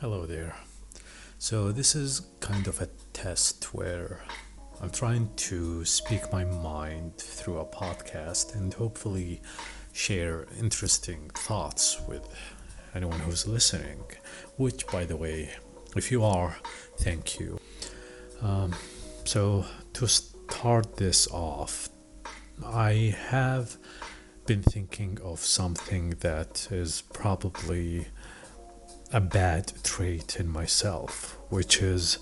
Hello there. So, this is kind of a test where I'm trying to speak my mind through a podcast and hopefully share interesting thoughts with anyone who's listening. Which, by the way, if you are, thank you. Um, so, to start this off, I have been thinking of something that is probably a bad trait in myself, which is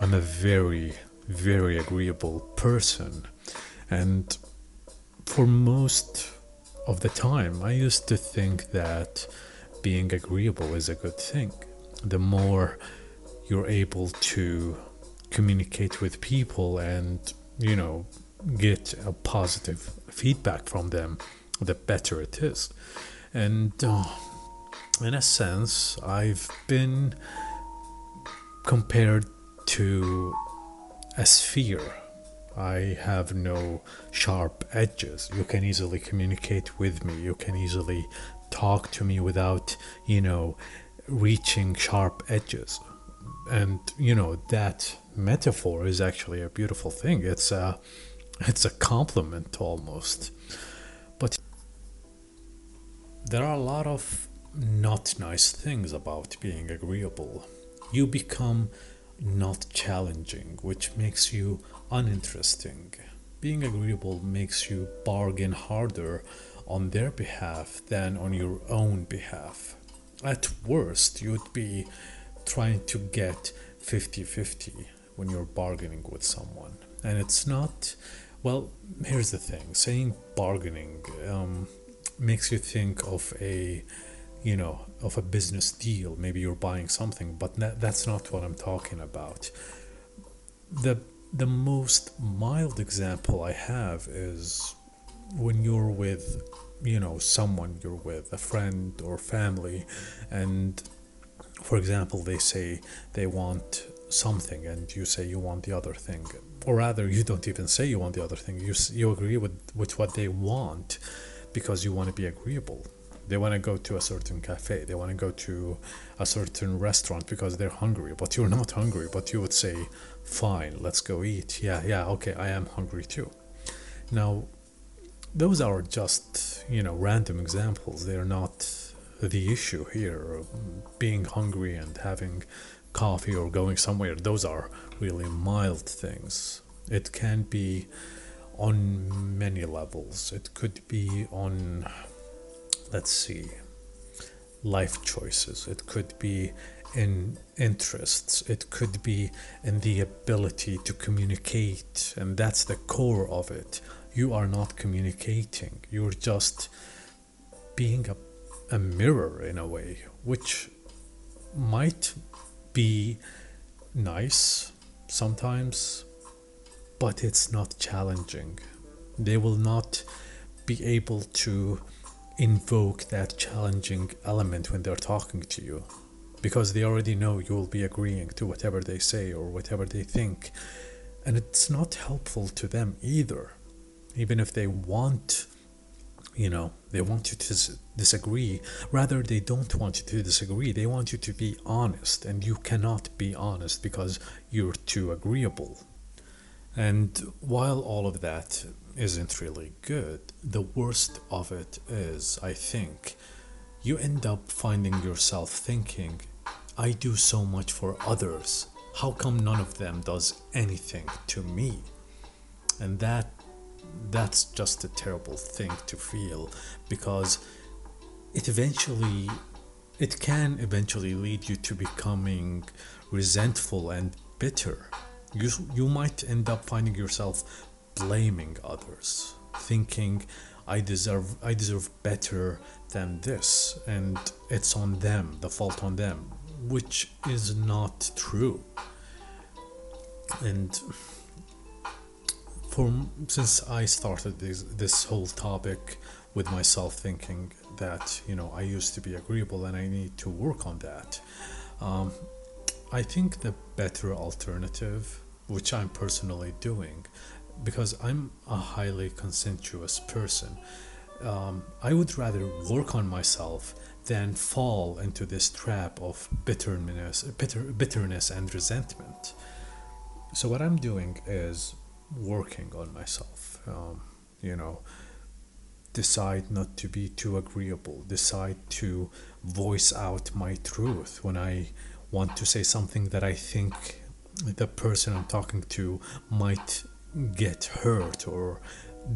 I'm a very, very agreeable person. And for most of the time, I used to think that being agreeable is a good thing. The more you're able to communicate with people and, you know, get a positive feedback from them, the better it is. And uh, in a sense, I've been compared to a sphere. I have no sharp edges. You can easily communicate with me. You can easily talk to me without, you know, reaching sharp edges. And you know that metaphor is actually a beautiful thing. It's a it's a compliment almost. But there are a lot of not nice things about being agreeable. You become not challenging, which makes you uninteresting. Being agreeable makes you bargain harder on their behalf than on your own behalf. At worst, you'd be trying to get 50 50 when you're bargaining with someone. And it's not, well, here's the thing saying bargaining um, makes you think of a you know of a business deal maybe you're buying something but that's not what i'm talking about. The the most mild example i have is when you're with you know someone you're with a friend or family and for example they say they want something and you say you want the other thing. Or rather you don't even say you want the other thing. You you agree with with what they want because you want to be agreeable they want to go to a certain cafe. They want to go to a certain restaurant because they're hungry. But you're not hungry. But you would say, fine, let's go eat. Yeah, yeah, okay, I am hungry too. Now, those are just, you know, random examples. They're not the issue here. Being hungry and having coffee or going somewhere, those are really mild things. It can be on many levels. It could be on let's see, life choices. It could be in interests. It could be in the ability to communicate, and that's the core of it. You are not communicating, you're just being a, a mirror in a way, which might be nice sometimes, but it's not challenging. They will not be able to invoke that challenging element when they're talking to you because they already know you will be agreeing to whatever they say or whatever they think. And it's not helpful to them either. Even if they want, you know, they want you to disagree, rather, they don't want you to disagree. They want you to be honest, and you cannot be honest because you're too agreeable. And while all of that isn't really good. The worst of it is, I think, you end up finding yourself thinking, I do so much for others. How come none of them does anything to me? And that that's just a terrible thing to feel because it eventually it can eventually lead you to becoming resentful and bitter. You, you might end up finding yourself blaming others, thinking I deserve I deserve better than this and it's on them, the fault on them, which is not true. And for since I started this this whole topic with myself thinking that you know I used to be agreeable and I need to work on that. Um, I think the better alternative, which I'm personally doing, because I'm a highly conscientious person. Um, I would rather work on myself than fall into this trap of bitterness, bitter, bitterness and resentment. So what I'm doing is working on myself. Um, you know, decide not to be too agreeable. Decide to voice out my truth when I want to say something that I think the person I'm talking to might get hurt or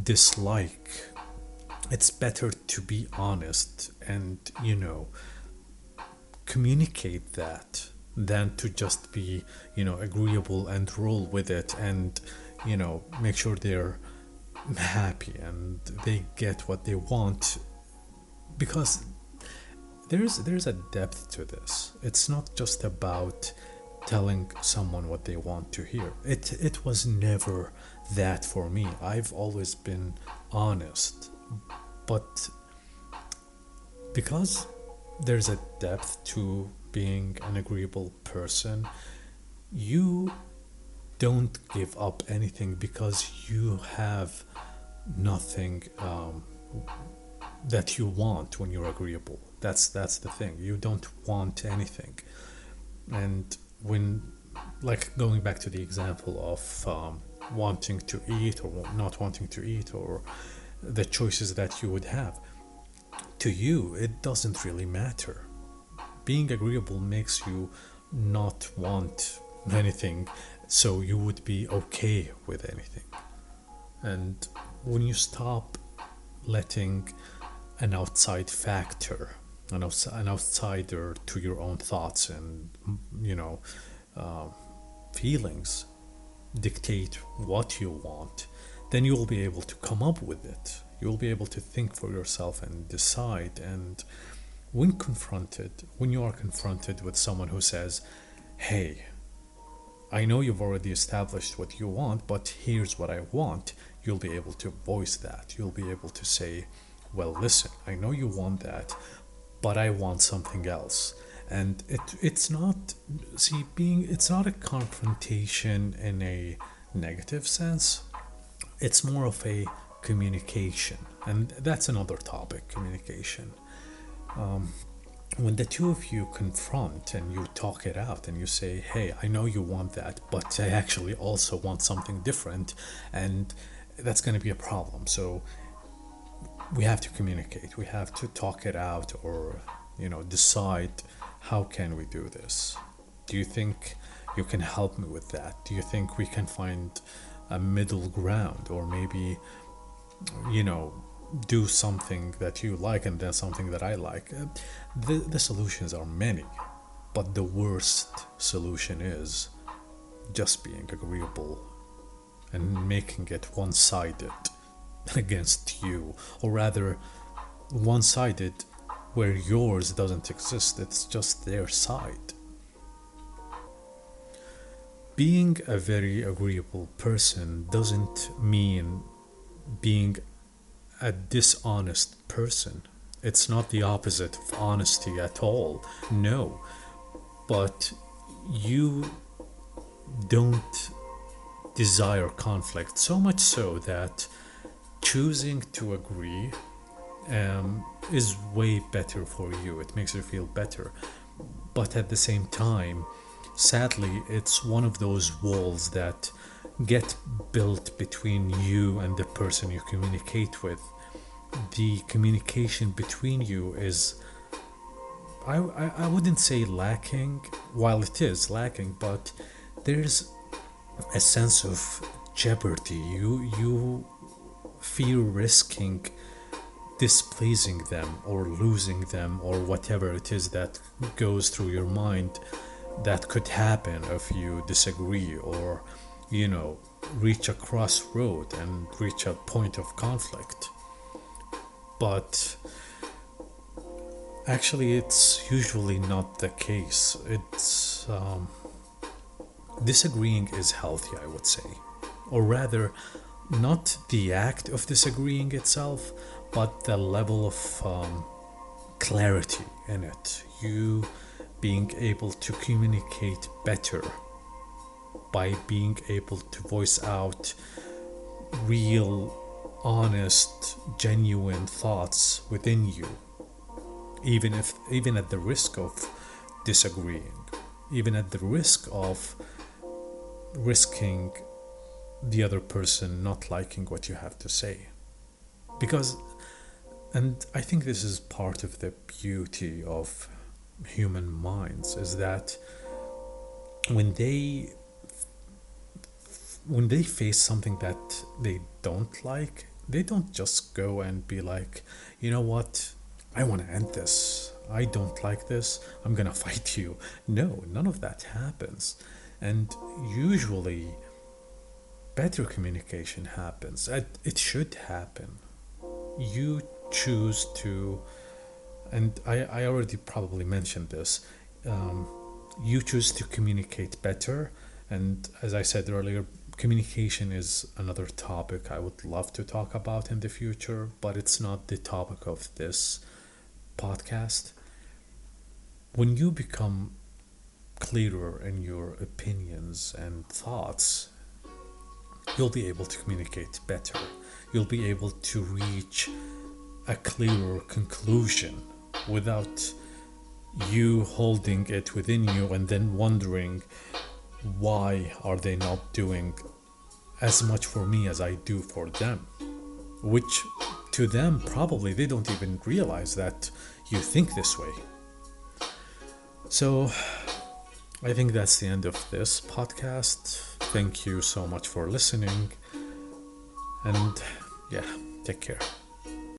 dislike. It's better to be honest and, you know, communicate that than to just be, you know, agreeable and roll with it and, you know, make sure they're happy and they get what they want because there's there's a depth to this. It's not just about telling someone what they want to hear. It it was never that for me. I've always been honest. But because there's a depth to being an agreeable person, you don't give up anything because you have nothing um, that you want when you're agreeable. That's that's the thing. You don't want anything, and when, like, going back to the example of um, wanting to eat or not wanting to eat, or the choices that you would have, to you it doesn't really matter. Being agreeable makes you not want anything, so you would be okay with anything. And when you stop letting an outside factor, an, an outsider to your own thoughts and you know uh, feelings dictate what you want, then you will be able to come up with it. You will be able to think for yourself and decide. And when confronted, when you are confronted with someone who says, "Hey," I know you've already established what you want, but here's what I want you'll be able to voice that. You'll be able to say, well, listen, I know you want that, but I want something else. And it it's not see being it's not a confrontation in a negative sense. It's more of a communication, and that's another topic, communication. Um, when the two of you confront and you talk it out and you say, "Hey, I know you want that, but I actually also want something different," and that's going to be a problem. So we have to communicate. We have to talk it out, or you know, decide how can we do this. Do you think you can help me with that? Do you think we can find a middle ground, or maybe you know do something that you like and then something that I like. Uh, the, the solutions are many, but the worst solution is just being agreeable and making it one sided against you, or rather, one sided where yours doesn't exist, it's just their side. Being a very agreeable person doesn't mean being a dishonest person. It's not the opposite of honesty at all. No. But you don't desire conflict so much so that choosing to agree um, is way better for you. It makes you feel better. But at the same time, sadly, it's one of those walls that get built between you and the person you communicate with. The communication between you is, I, I, I wouldn't say lacking, while it is lacking, but there's a sense of jeopardy. You, you fear risking displeasing them or losing them or whatever it is that goes through your mind that could happen if you disagree or you know, reach a crossroad and reach a point of conflict. But actually, it's usually not the case. It's um, disagreeing is healthy, I would say, or rather, not the act of disagreeing itself, but the level of um, clarity in it. You being able to communicate better by being able to voice out real, honest, genuine thoughts within you. even if even at the risk of disagreeing, even at the risk of risking the other person not liking what you have to say. Because and I think this is part of the beauty of human minds is that when they when they face something that they don't like they don't just go and be like you know what? I want to end this. I don't like this. I'm gonna fight you. No none of that happens. And usually better communication happens. It should happen. You choose to and I, I already probably mentioned this um, you choose to communicate better. And as i said earlier communication is another topic i would love to talk about in the future but it's not the topic of this podcast. When you become clearer in your opinions and thoughts you'll be able to communicate better. You'll be able to reach a clearer conclusion without you holding it within you and then wondering why are they not doing as much for me as I do for them. Which to them probably they don't even realize that you think this way. So I think that's the end of this podcast thank you so much for listening. And yeah take care